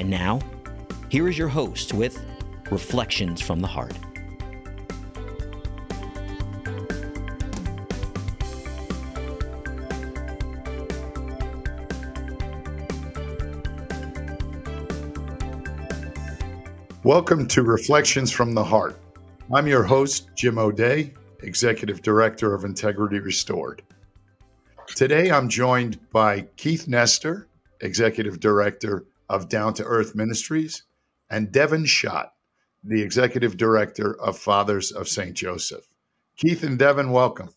And now, here is your host with Reflections from the Heart. Welcome to Reflections from the Heart. I'm your host, Jim O'Day, Executive Director of Integrity Restored. Today I'm joined by Keith Nester, Executive Director of Down to Earth Ministries, and Devin Schadt, the Executive Director of Fathers of St. Joseph. Keith and Devin, welcome.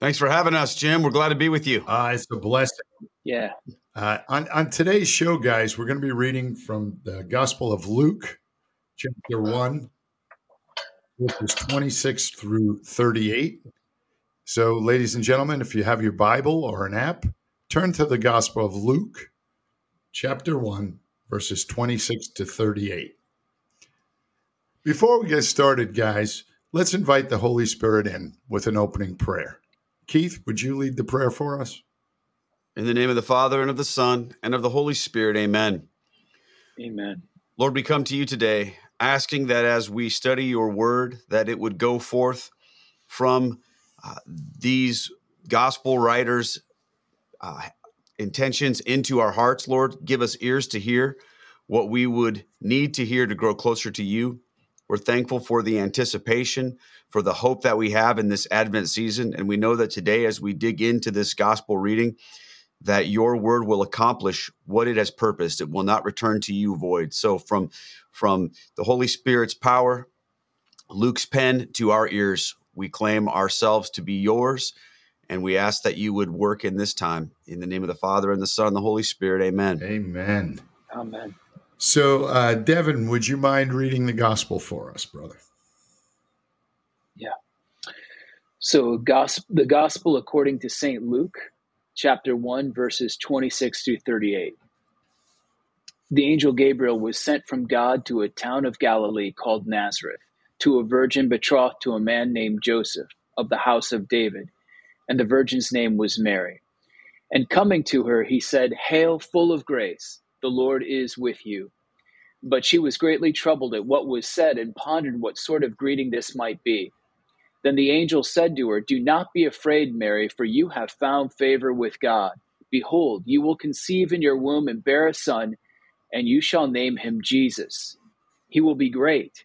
Thanks for having us, Jim. We're glad to be with you. Uh, it's a blessing. Yeah. Uh, on, on today's show, guys, we're going to be reading from the Gospel of Luke, chapter 1, verses 26 through 38. So, ladies and gentlemen, if you have your Bible or an app, turn to the Gospel of Luke, chapter 1, verses 26 to 38. Before we get started, guys, let's invite the Holy Spirit in with an opening prayer. Keith, would you lead the prayer for us? In the name of the Father, and of the Son, and of the Holy Spirit, amen. Amen. Lord, we come to you today asking that as we study your word, that it would go forth from uh, these gospel writers' uh, intentions into our hearts, Lord. Give us ears to hear what we would need to hear to grow closer to you. We're thankful for the anticipation, for the hope that we have in this Advent season. And we know that today, as we dig into this gospel reading, that your word will accomplish what it has purposed. It will not return to you void. So, from, from the Holy Spirit's power, Luke's pen to our ears, we claim ourselves to be yours and we ask that you would work in this time. In the name of the Father, and the Son, and the Holy Spirit. Amen. Amen. Amen. So, uh, Devin, would you mind reading the gospel for us, brother? Yeah. So, gospel, the gospel according to St. Luke, chapter 1, verses 26 through 38. The angel Gabriel was sent from God to a town of Galilee called Nazareth to a virgin betrothed to a man named Joseph of the house of David and the virgin's name was Mary. And coming to her, he said, Hail, full of grace, the Lord is with you. But she was greatly troubled at what was said and pondered what sort of greeting this might be. Then the angel said to her, Do not be afraid, Mary, for you have found favor with God. Behold, you will conceive in your womb and bear a son, and you shall name him Jesus. He will be great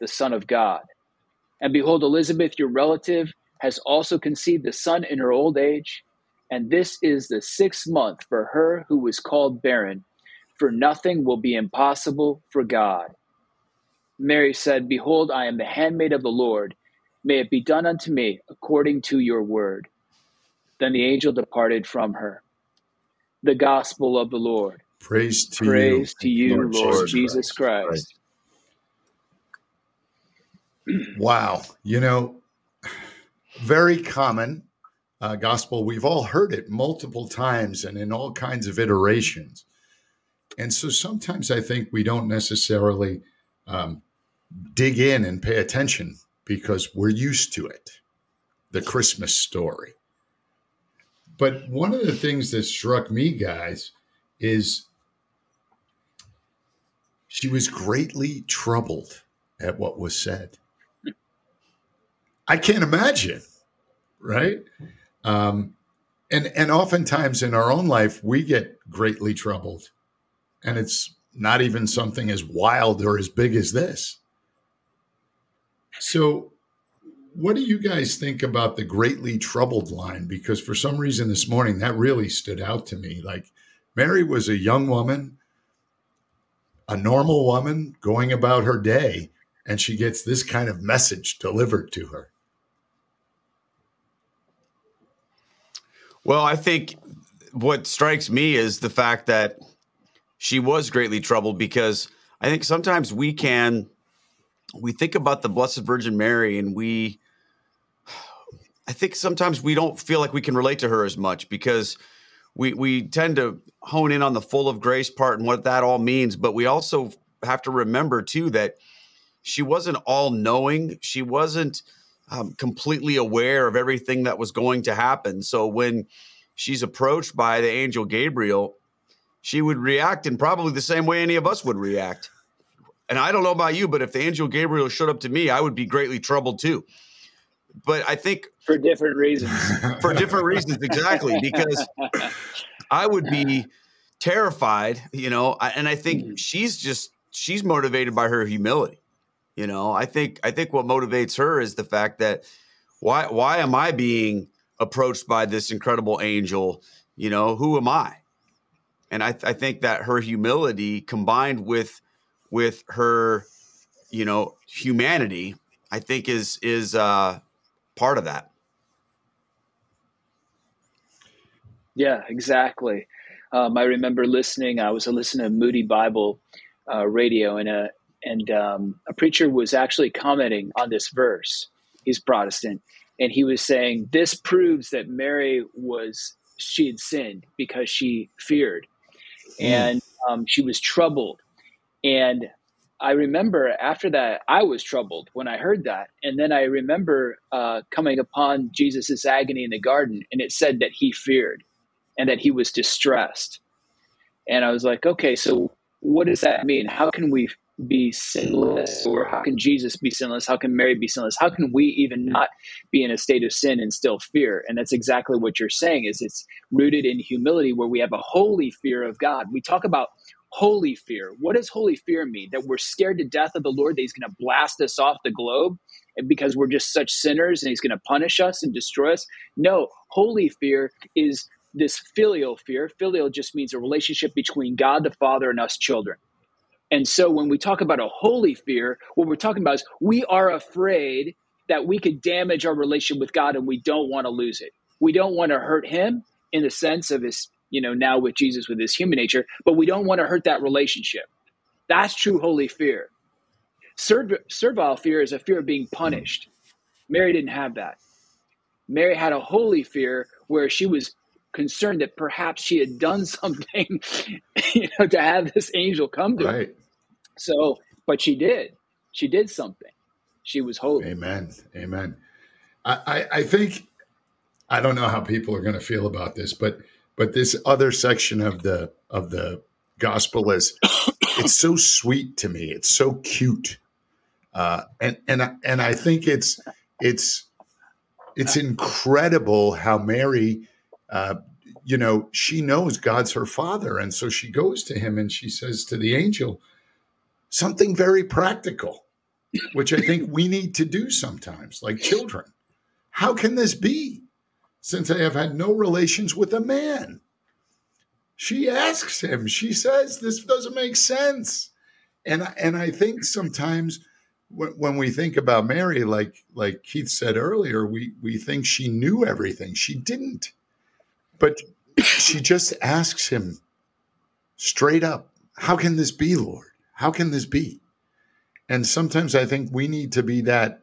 the Son of God. And behold, Elizabeth, your relative, has also conceived a son in her old age, and this is the sixth month for her who was called barren, for nothing will be impossible for God. Mary said, Behold, I am the handmaid of the Lord. May it be done unto me according to your word. Then the angel departed from her. The gospel of the Lord. Praise to Praise you, to you, Lord, Lord Jesus Christ. Christ. Wow. You know, very common uh, gospel. We've all heard it multiple times and in all kinds of iterations. And so sometimes I think we don't necessarily um, dig in and pay attention because we're used to it the Christmas story. But one of the things that struck me, guys, is she was greatly troubled at what was said. I can't imagine, right? Um, and and oftentimes in our own life we get greatly troubled. And it's not even something as wild or as big as this. So what do you guys think about the greatly troubled line? Because for some reason this morning that really stood out to me. Like mary was a young woman a normal woman going about her day and she gets this kind of message delivered to her Well, I think what strikes me is the fact that she was greatly troubled because I think sometimes we can we think about the Blessed Virgin Mary and we I think sometimes we don't feel like we can relate to her as much because we we tend to hone in on the full of grace part and what that all means, but we also have to remember too that she wasn't all knowing. She wasn't um, completely aware of everything that was going to happen. So when she's approached by the angel Gabriel, she would react in probably the same way any of us would react. And I don't know about you, but if the angel Gabriel showed up to me, I would be greatly troubled too. But I think for different reasons. for different reasons, exactly, because I would be terrified, you know, and I think mm-hmm. she's just she's motivated by her humility. You know, I think I think what motivates her is the fact that why why am I being approached by this incredible angel? You know, who am I? And I, I think that her humility combined with with her, you know, humanity, I think is is uh, part of that. Yeah, exactly. Um, I remember listening. I was listening to Moody Bible uh, radio, and a and um, a preacher was actually commenting on this verse. He's Protestant, and he was saying this proves that Mary was she had sinned because she feared, mm. and um, she was troubled. And I remember after that, I was troubled when I heard that, and then I remember uh, coming upon Jesus's agony in the garden, and it said that he feared, and that he was distressed. And I was like, okay, so what does that mean? How can we be sinless? Or how can jesus be sinless? How can mary be sinless? How can we even not be in a state of sin and still fear? And that's exactly what you're saying is it's rooted in humility where we have a holy fear of god. We talk about holy fear. What does holy fear mean? That we're scared to death of the lord that he's going to blast us off the globe because we're just such sinners and he's going to punish us and destroy us? No holy fear is this filial fear. Filial just means a relationship between god the father and us children and so when we talk about a holy fear, what we're talking about is we are afraid that we could damage our relationship with God and we don't want to lose it. We don't want to hurt him in the sense of his, you know, now with Jesus with his human nature, but we don't want to hurt that relationship. That's true holy fear. servile fear is a fear of being punished. Mary didn't have that. Mary had a holy fear where she was concerned that perhaps she had done something, you know, to have this angel come to right. her. So, but she did. She did something. She was holy. Amen. Amen. I, I, I think I don't know how people are going to feel about this, but but this other section of the of the gospel is it's so sweet to me. It's so cute, uh, and and and I think it's it's it's incredible how Mary uh, you know, she knows God's her father. And so she goes to him and she says to the angel something very practical, which I think we need to do sometimes, like children. How can this be since I have had no relations with a man? She asks him, she says, This doesn't make sense. And, and I think sometimes when we think about Mary, like like Keith said earlier, we we think she knew everything. She didn't. But she just asks him straight up, How can this be, Lord? How can this be? And sometimes I think we need to be that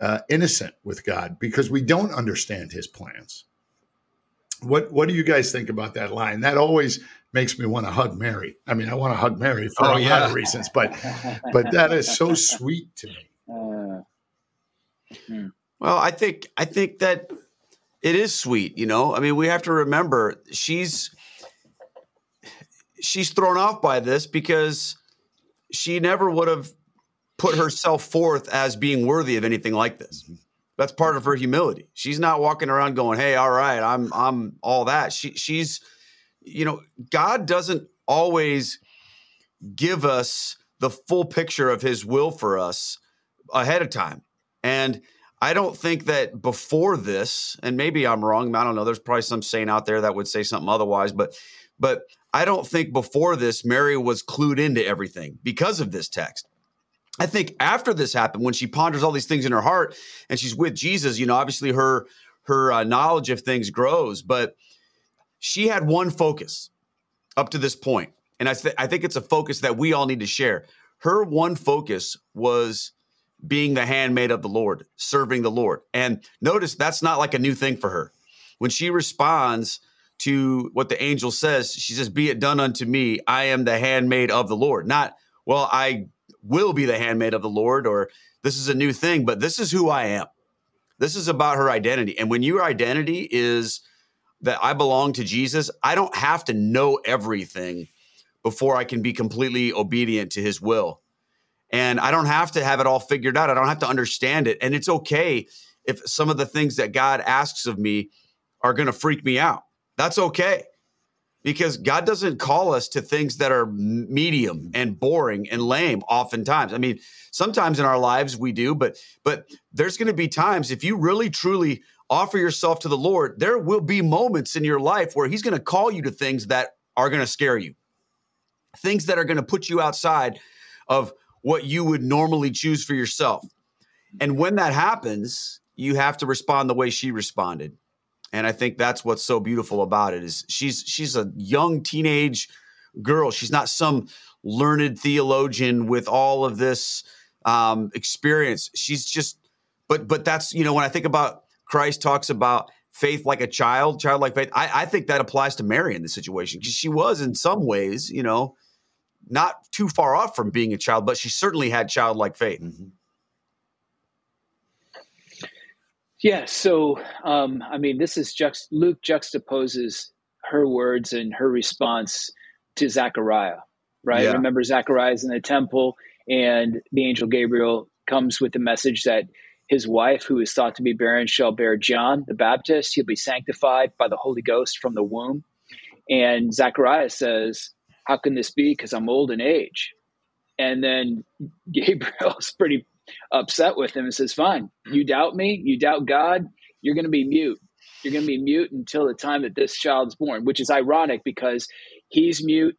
uh, innocent with God because we don't understand his plans. What What do you guys think about that line? That always makes me want to hug Mary. I mean, I want to hug Mary for oh, a yeah. lot of reasons, but but that is so sweet to me. Uh, hmm. well, I think I think that it is sweet, you know. I mean, we have to remember she's she's thrown off by this because she never would have put herself forth as being worthy of anything like this. Mm-hmm. That's part of her humility. She's not walking around going, "Hey, all right, I'm I'm all that." She she's you know, God doesn't always give us the full picture of his will for us ahead of time. And I don't think that before this, and maybe I'm wrong, I don't know, there's probably some saint out there that would say something otherwise, but but I don't think before this Mary was clued into everything because of this text. I think after this happened, when she ponders all these things in her heart and she's with Jesus, you know, obviously her her uh, knowledge of things grows, but she had one focus up to this point, and I, th- I think it's a focus that we all need to share. Her one focus was being the handmaid of the Lord, serving the Lord. And notice that's not like a new thing for her. When she responds to what the angel says, she says, Be it done unto me. I am the handmaid of the Lord. Not, well, I will be the handmaid of the Lord, or this is a new thing, but this is who I am. This is about her identity. And when your identity is that I belong to Jesus, I don't have to know everything before I can be completely obedient to his will. And I don't have to have it all figured out. I don't have to understand it. And it's okay if some of the things that God asks of me are going to freak me out. That's okay because God doesn't call us to things that are medium mm-hmm. and boring and lame oftentimes. I mean, sometimes in our lives we do, but but there's going to be times if you really truly offer yourself to the Lord, there will be moments in your life where he's going to call you to things that are going to scare you. Things that are going to put you outside of what you would normally choose for yourself. And when that happens, you have to respond the way she responded and I think that's what's so beautiful about it is she's she's a young teenage girl. She's not some learned theologian with all of this um, experience. She's just, but but that's you know when I think about Christ talks about faith like a child, childlike faith. I, I think that applies to Mary in this situation because she was in some ways, you know, not too far off from being a child, but she certainly had childlike faith. Mm-hmm. Yeah. So, um, I mean, this is juxt- Luke juxtaposes her words and her response to Zechariah, right? Yeah. Remember, Zechariah is in the temple, and the angel Gabriel comes with the message that his wife, who is thought to be barren, shall bear John the Baptist. He'll be sanctified by the Holy Ghost from the womb. And Zechariah says, How can this be? Because I'm old in age. And then Gabriel's pretty upset with him and says, Fine, you doubt me, you doubt God, you're going to be mute. You're going to be mute until the time that this child's born, which is ironic because he's mute,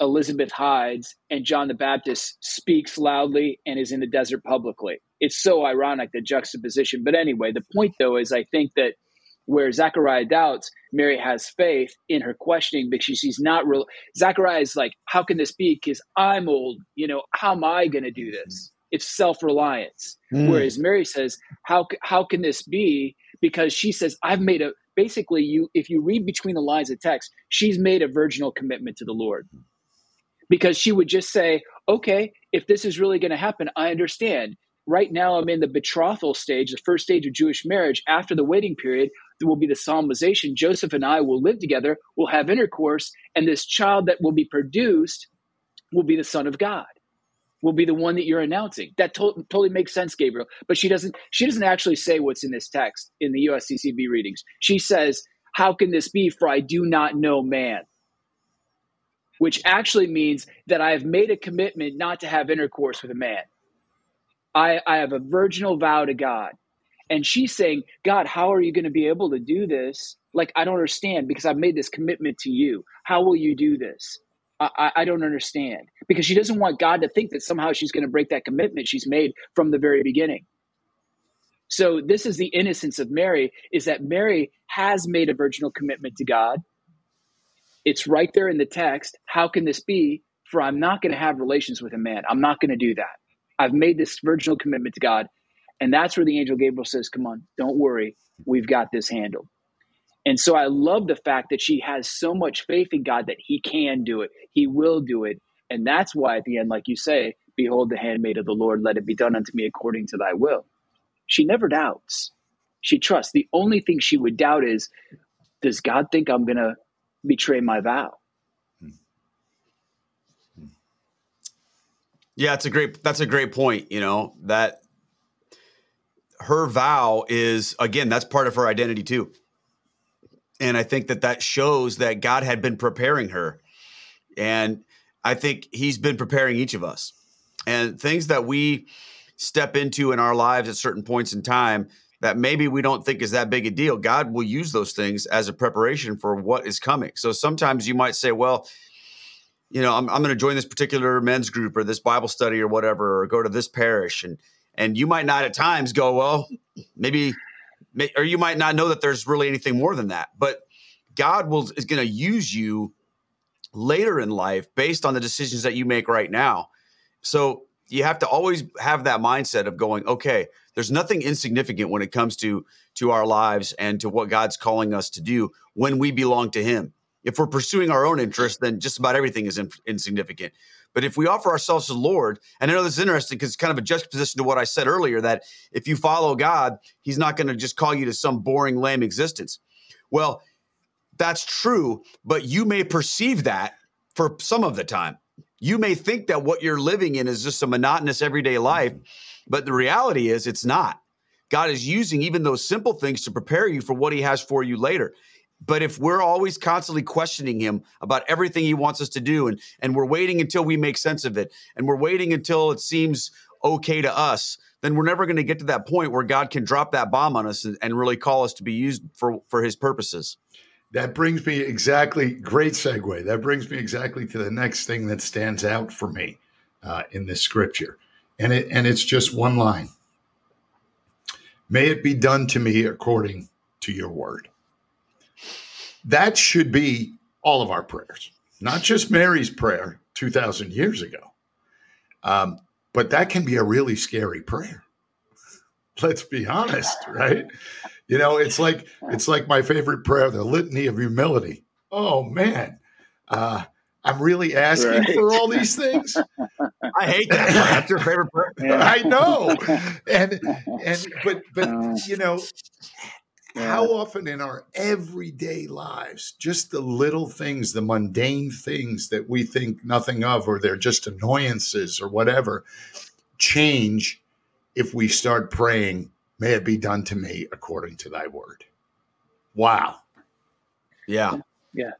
Elizabeth hides, and John the Baptist speaks loudly and is in the desert publicly. It's so ironic, the juxtaposition. But anyway, the point though is I think that where Zechariah doubts, Mary has faith in her questioning because she's not real. Zechariah is like, How can this be? Because I'm old. You know, how am I going to do this? it's self-reliance mm. whereas mary says how how can this be because she says i've made a basically you if you read between the lines of text she's made a virginal commitment to the lord because she would just say okay if this is really going to happen i understand right now i'm in the betrothal stage the first stage of jewish marriage after the waiting period there will be the solemnization joseph and i will live together we'll have intercourse and this child that will be produced will be the son of god will be the one that you're announcing. That to- totally makes sense, Gabriel. But she doesn't. She doesn't actually say what's in this text in the USCCB readings. She says, "How can this be? For I do not know man." Which actually means that I have made a commitment not to have intercourse with a man. I, I have a virginal vow to God. And she's saying, God, how are you going to be able to do this? Like, I don't understand because I've made this commitment to you. How will you do this? I, I don't understand because she doesn't want God to think that somehow she's going to break that commitment she's made from the very beginning. So this is the innocence of Mary is that Mary has made a virginal commitment to God. It's right there in the text. How can this be? For I'm not going to have relations with a man. I'm not going to do that. I've made this virginal commitment to God. And that's where the angel Gabriel says, Come on, don't worry. We've got this handled. And so I love the fact that she has so much faith in God that He can do it, He will do it. And that's why at the end, like you say, Behold the handmaid of the Lord, let it be done unto me according to thy will. She never doubts. She trusts. The only thing she would doubt is, does God think I'm going to betray my vow? Hmm. Hmm. Yeah, it's a great that's a great point, you know, that her vow is again that's part of her identity too. And i think that that shows that god had been preparing her. And i think he's been preparing each of us. And things that we step into in our lives at certain points in time that maybe we don't think is that big a deal god will use those things as a preparation for what is coming. So sometimes you might say well you know i'm, I'm going to join this particular men's group or this bible study or whatever or go to this parish and and you might not at times go, well, maybe, or you might not know that there's really anything more than that. But God will is going to use you later in life based on the decisions that you make right now. So you have to always have that mindset of going, okay, there's nothing insignificant when it comes to to our lives and to what God's calling us to do when we belong to Him. If we're pursuing our own interest, then just about everything is in, insignificant. But if we offer ourselves to the Lord, and I know this is interesting because it's kind of a juxtaposition to what I said earlier that if you follow God, He's not going to just call you to some boring, lame existence. Well, that's true, but you may perceive that for some of the time. You may think that what you're living in is just a monotonous everyday life, but the reality is it's not. God is using even those simple things to prepare you for what He has for you later. But if we're always constantly questioning him about everything he wants us to do, and and we're waiting until we make sense of it, and we're waiting until it seems okay to us, then we're never going to get to that point where God can drop that bomb on us and, and really call us to be used for for His purposes. That brings me exactly great segue. That brings me exactly to the next thing that stands out for me uh, in this scripture, and it and it's just one line. May it be done to me according to your word. That should be all of our prayers, not just Mary's prayer 2,000 years ago. Um, but that can be a really scary prayer. Let's be honest, right? You know, it's like it's like my favorite prayer, the litany of humility. Oh man, uh, I'm really asking right. for all these things. I hate that. That's your favorite prayer. I know, and and but but uh. you know, yeah. How often in our everyday lives, just the little things, the mundane things that we think nothing of, or they're just annoyances or whatever, change if we start praying, May it be done to me according to thy word. Wow. Yeah. Yeah.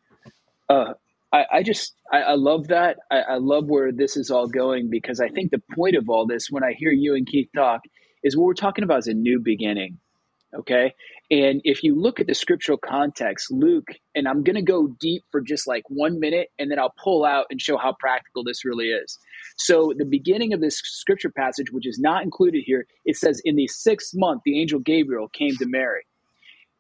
Uh, I, I, just, I, I love that. I, I love where this is all going because I think the point of all this, when I hear you and Keith talk, is what we're talking about is a new beginning. Okay. And if you look at the scriptural context, Luke, and I'm going to go deep for just like one minute and then I'll pull out and show how practical this really is. So, the beginning of this scripture passage, which is not included here, it says, In the sixth month, the angel Gabriel came to Mary.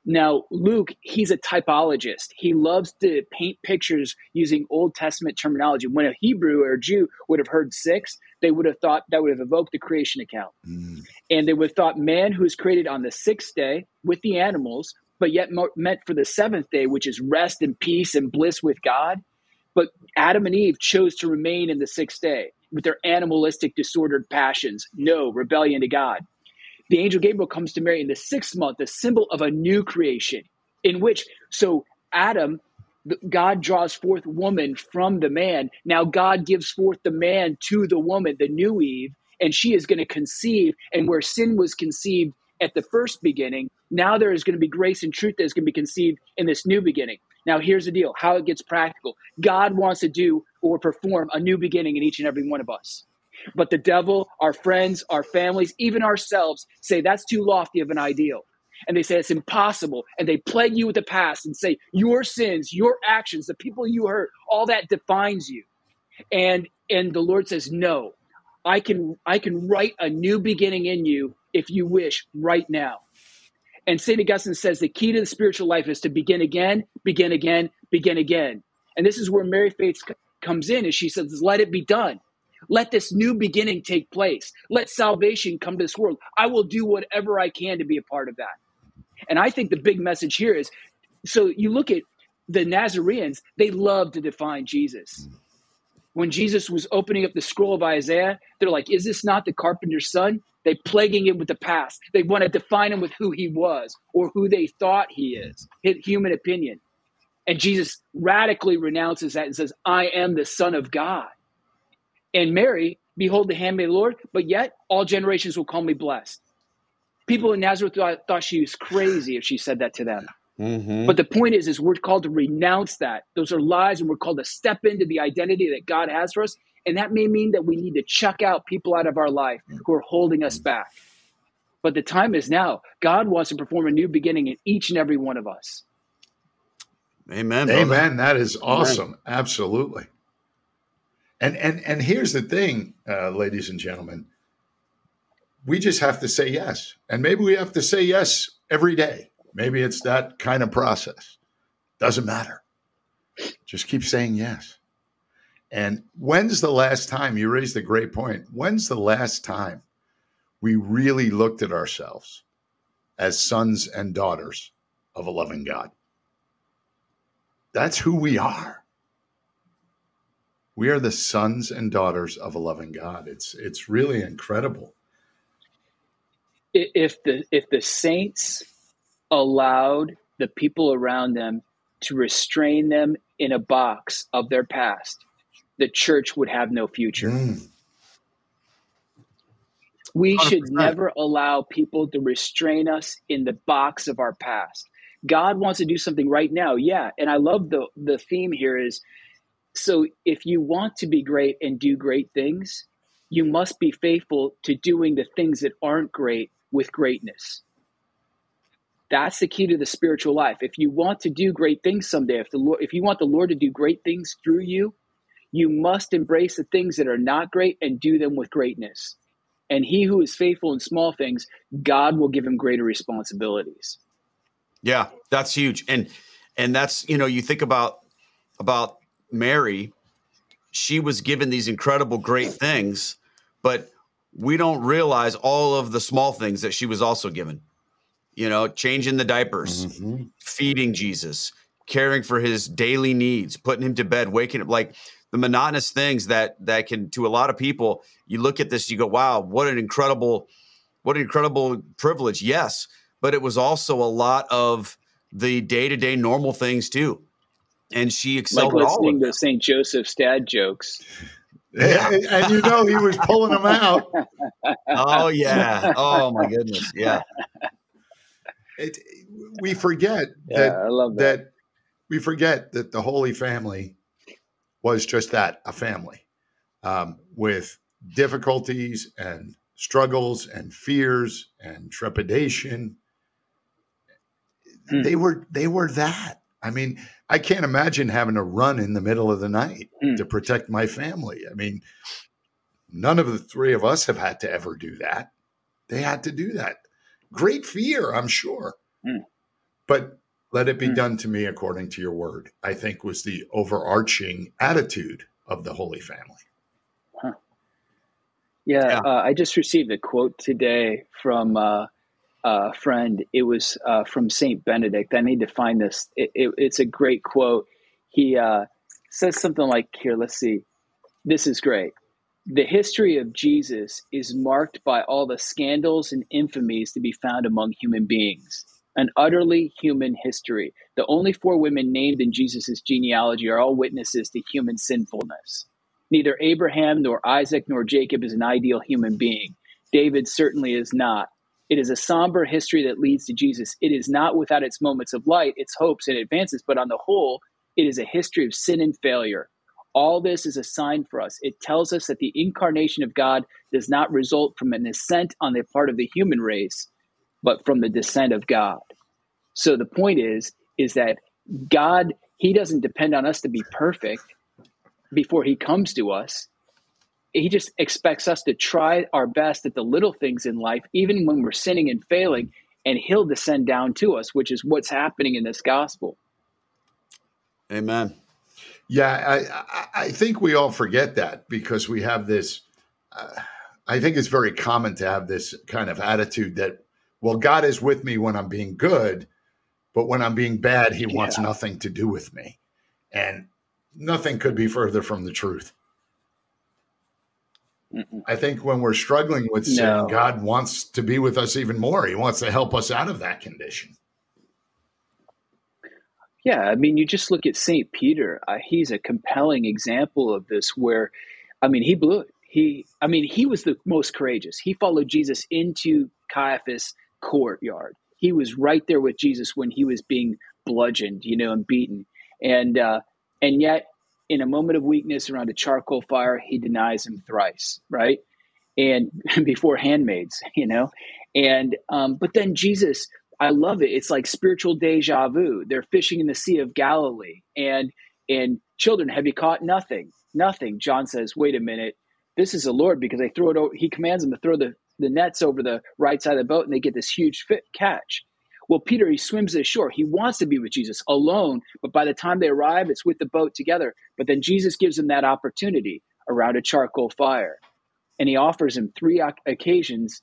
Now, Luke, he's a typologist. He loves to paint pictures using Old Testament terminology. When a Hebrew or a Jew would have heard six, they would have thought that would have evoked the creation account. Mm. And they would have thought man who is created on the sixth day with the animals, but yet meant for the seventh day, which is rest and peace and bliss with God. But Adam and Eve chose to remain in the sixth day with their animalistic, disordered passions. No, rebellion to God the angel Gabriel comes to Mary in the sixth month, the symbol of a new creation, in which, so Adam, God draws forth woman from the man. Now God gives forth the man to the woman, the new Eve, and she is going to conceive. And where sin was conceived at the first beginning, now there is going to be grace and truth that is going to be conceived in this new beginning. Now, here's the deal how it gets practical God wants to do or perform a new beginning in each and every one of us. But the devil, our friends, our families, even ourselves say that's too lofty of an ideal. And they say it's impossible. And they plague you with the past and say your sins, your actions, the people you hurt, all that defines you. And and the Lord says, No, I can I can write a new beginning in you if you wish right now. And St. Augustine says the key to the spiritual life is to begin again, begin again, begin again. And this is where Mary Faith comes in, and she says, Let it be done. Let this new beginning take place. Let salvation come to this world. I will do whatever I can to be a part of that. And I think the big message here is so you look at the Nazarenes, they love to define Jesus. When Jesus was opening up the scroll of Isaiah, they're like, Is this not the carpenter's son? They plaguing him with the past. They want to define him with who he was or who they thought he is, human opinion. And Jesus radically renounces that and says, I am the Son of God. And Mary, behold the handmaid of the Lord, but yet all generations will call me blessed. People in Nazareth thought, thought she was crazy if she said that to them. Mm-hmm. But the point is, is we're called to renounce that. Those are lies, and we're called to step into the identity that God has for us. And that may mean that we need to chuck out people out of our life who are holding us back. But the time is now. God wants to perform a new beginning in each and every one of us. Amen. brother. Amen. That is awesome. Absolutely. And and and here's the thing, uh, ladies and gentlemen. We just have to say yes, and maybe we have to say yes every day. Maybe it's that kind of process. Doesn't matter. Just keep saying yes. And when's the last time you raised a great point? When's the last time we really looked at ourselves as sons and daughters of a loving God? That's who we are. We are the sons and daughters of a loving God. It's it's really incredible. If the if the saints allowed the people around them to restrain them in a box of their past, the church would have no future. Mm. We should 100%. never allow people to restrain us in the box of our past. God wants to do something right now. Yeah, and I love the the theme here is so if you want to be great and do great things, you must be faithful to doing the things that aren't great with greatness. That's the key to the spiritual life. If you want to do great things someday, if the Lord, if you want the Lord to do great things through you, you must embrace the things that are not great and do them with greatness. And he who is faithful in small things, God will give him greater responsibilities. Yeah, that's huge. And and that's, you know, you think about about Mary, she was given these incredible great things, but we don't realize all of the small things that she was also given. You know, changing the diapers, Mhm. feeding Jesus, caring for his daily needs, putting him to bed, waking up like the monotonous things that that can to a lot of people, you look at this, you go, wow, what an incredible, what an incredible privilege. Yes. But it was also a lot of the day-to-day normal things too. And she Like excelled at all listening of to. St. Joseph's dad jokes. Yeah. And, and you know he was pulling them out. Oh yeah. Oh my goodness. Yeah. It, we forget Yeah, that I love that. that we forget that the Holy Family was just that a family um, with difficulties and struggles and fears and trepidation. Hmm. They were they were that. I mean, I can't imagine having to run in the middle of the night Hmm. to protect my family. I mean, none of the three of us have had to ever do that. They had to do that. Great fear, I'm sure. Hmm. But let it be Hmm. done to me according to your word, I think was the overarching attitude of the Holy Family. Yeah, Yeah. Uh, I just received a quote today from uh, a friend. It was uh, from Saint Benedict. I need to find this. It, it, it's a great quote. He uh, says something like, "Here, let's see. This is great. The history of Jesus is marked by all the scandals and infamies to be found among human beings." An utterly human history. The only four women named in Jesus' genealogy are all witnesses to human sinfulness. Neither Abraham nor Isaac nor Jacob is an ideal human being. David certainly is not. It is a somber history that leads to Jesus. It is not without its moments of light, its hopes and advances, but on the whole, it is a history of sin and failure. All this is a sign for us. It tells us that the incarnation of God does not result from an ascent on the part of the human race, but from the descent of God. So the point is, is that God, He doesn't depend on us to be perfect before he comes to us. He just expects us to try our best at the little things in life, even when we're sinning and failing, and he'll descend down to us, which is what's happening in this gospel. Amen. Yeah, I, I, think we all forget that because we have this. Uh, I think it's very common to have this kind of attitude that, well, God is with me when I'm being good, but when I'm being bad, He wants Yeah. nothing to do with me, and nothing could be further from the truth. Mm-mm. I think when we're struggling with sin, No. God wants to be with us even more. He wants to help us out of that condition. Yeah, I mean, you just look at St. Peter. Uh, he's a compelling example of this where, I mean, he blew it. He, I mean, he was the most courageous. He followed Jesus into Caiaphas' courtyard. He was right there with Jesus when he was being bludgeoned, you know, and beaten. And uh, and yet, in a moment of weakness around a charcoal fire, he denies him thrice, right? And before handmaids, you know, and um, but then Jesus, I love it. It's like spiritual deja vu. They're fishing in the Sea of Galilee, and and children, have you caught nothing? Nothing. John says, wait a minute, this is the Lord because they throw it over. He commands them to throw the the nets over the right side of the boat, and they get this huge fit catch. Well, Peter, he swims to the shore. He wants to be with Jesus alone, but by the time they arrive, it's with the boat together. But then Jesus gives him that opportunity around a charcoal fire. And he offers him three occasions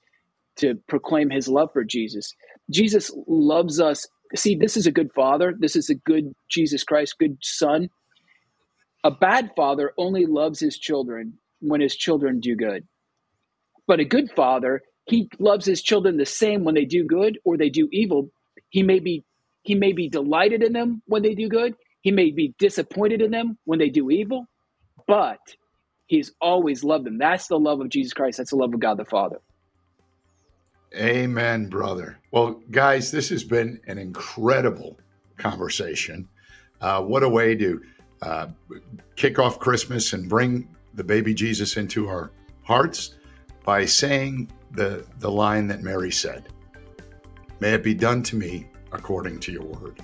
to proclaim his love for Jesus. Jesus loves us. See, this is a good father. This is a good Jesus Christ, good son. A bad father only loves his children when his children do good. But a good father he loves his children the same when they do good or they do evil. He may be he may be delighted in them when they do good. He may be disappointed in them when they do evil, but he's always loved them. That's the love of Jesus Christ. That's the love of God the Father. Amen, brother. Well, guys, this has been an incredible conversation. Uh, what a way to uh, kick off Christmas and bring the baby Jesus into our hearts by saying the, the line that Mary said May it be done to me according to your word.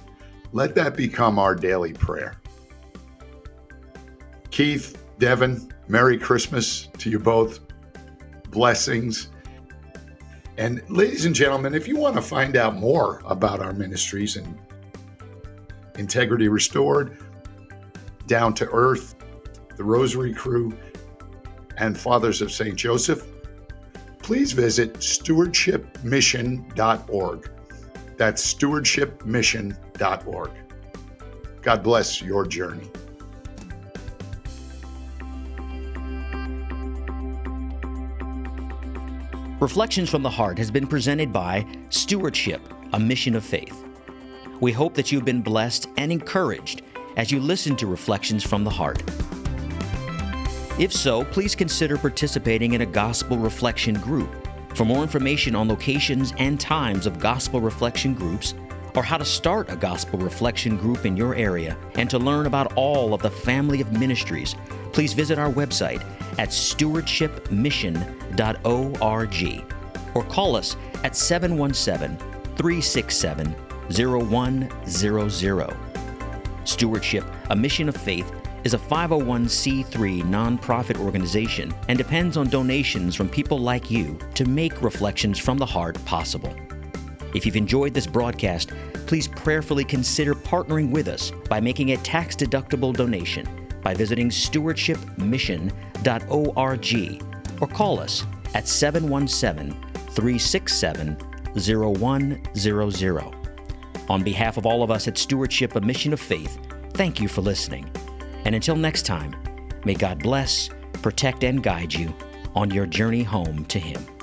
Let that become our daily prayer. Keith, Devin, Merry Christmas to you both. Blessings. And ladies and gentlemen, if you want to find out more about our ministries and Integrity Restored, Down to Earth, the Rosary Crew, and Fathers of St. Joseph, please visit stewardshipmission.org. That's stewardshipmission.org. God bless your journey. Reflections from the Heart has been presented by Stewardship, a mission of faith. We hope that you've been blessed and encouraged as you listen to Reflections from the Heart. If so, please consider participating in a gospel reflection group. For more information on locations and times of gospel reflection groups, or how to start a gospel reflection group in your area, and to learn about all of the family of ministries, please visit our website at stewardshipmission.org or call us at 717 367 0100. Stewardship, a mission of faith, is a 501c3 nonprofit organization and depends on donations from people like you to make Reflections from the Heart possible. If you've enjoyed this broadcast, please prayerfully consider partnering with us by making a tax deductible donation by visiting stewardshipmission.org or call us at 717 367 0100. On behalf of all of us at Stewardship, a Mission of Faith, thank you for listening. And until next time, may God bless, protect, and guide you on your journey home to Him.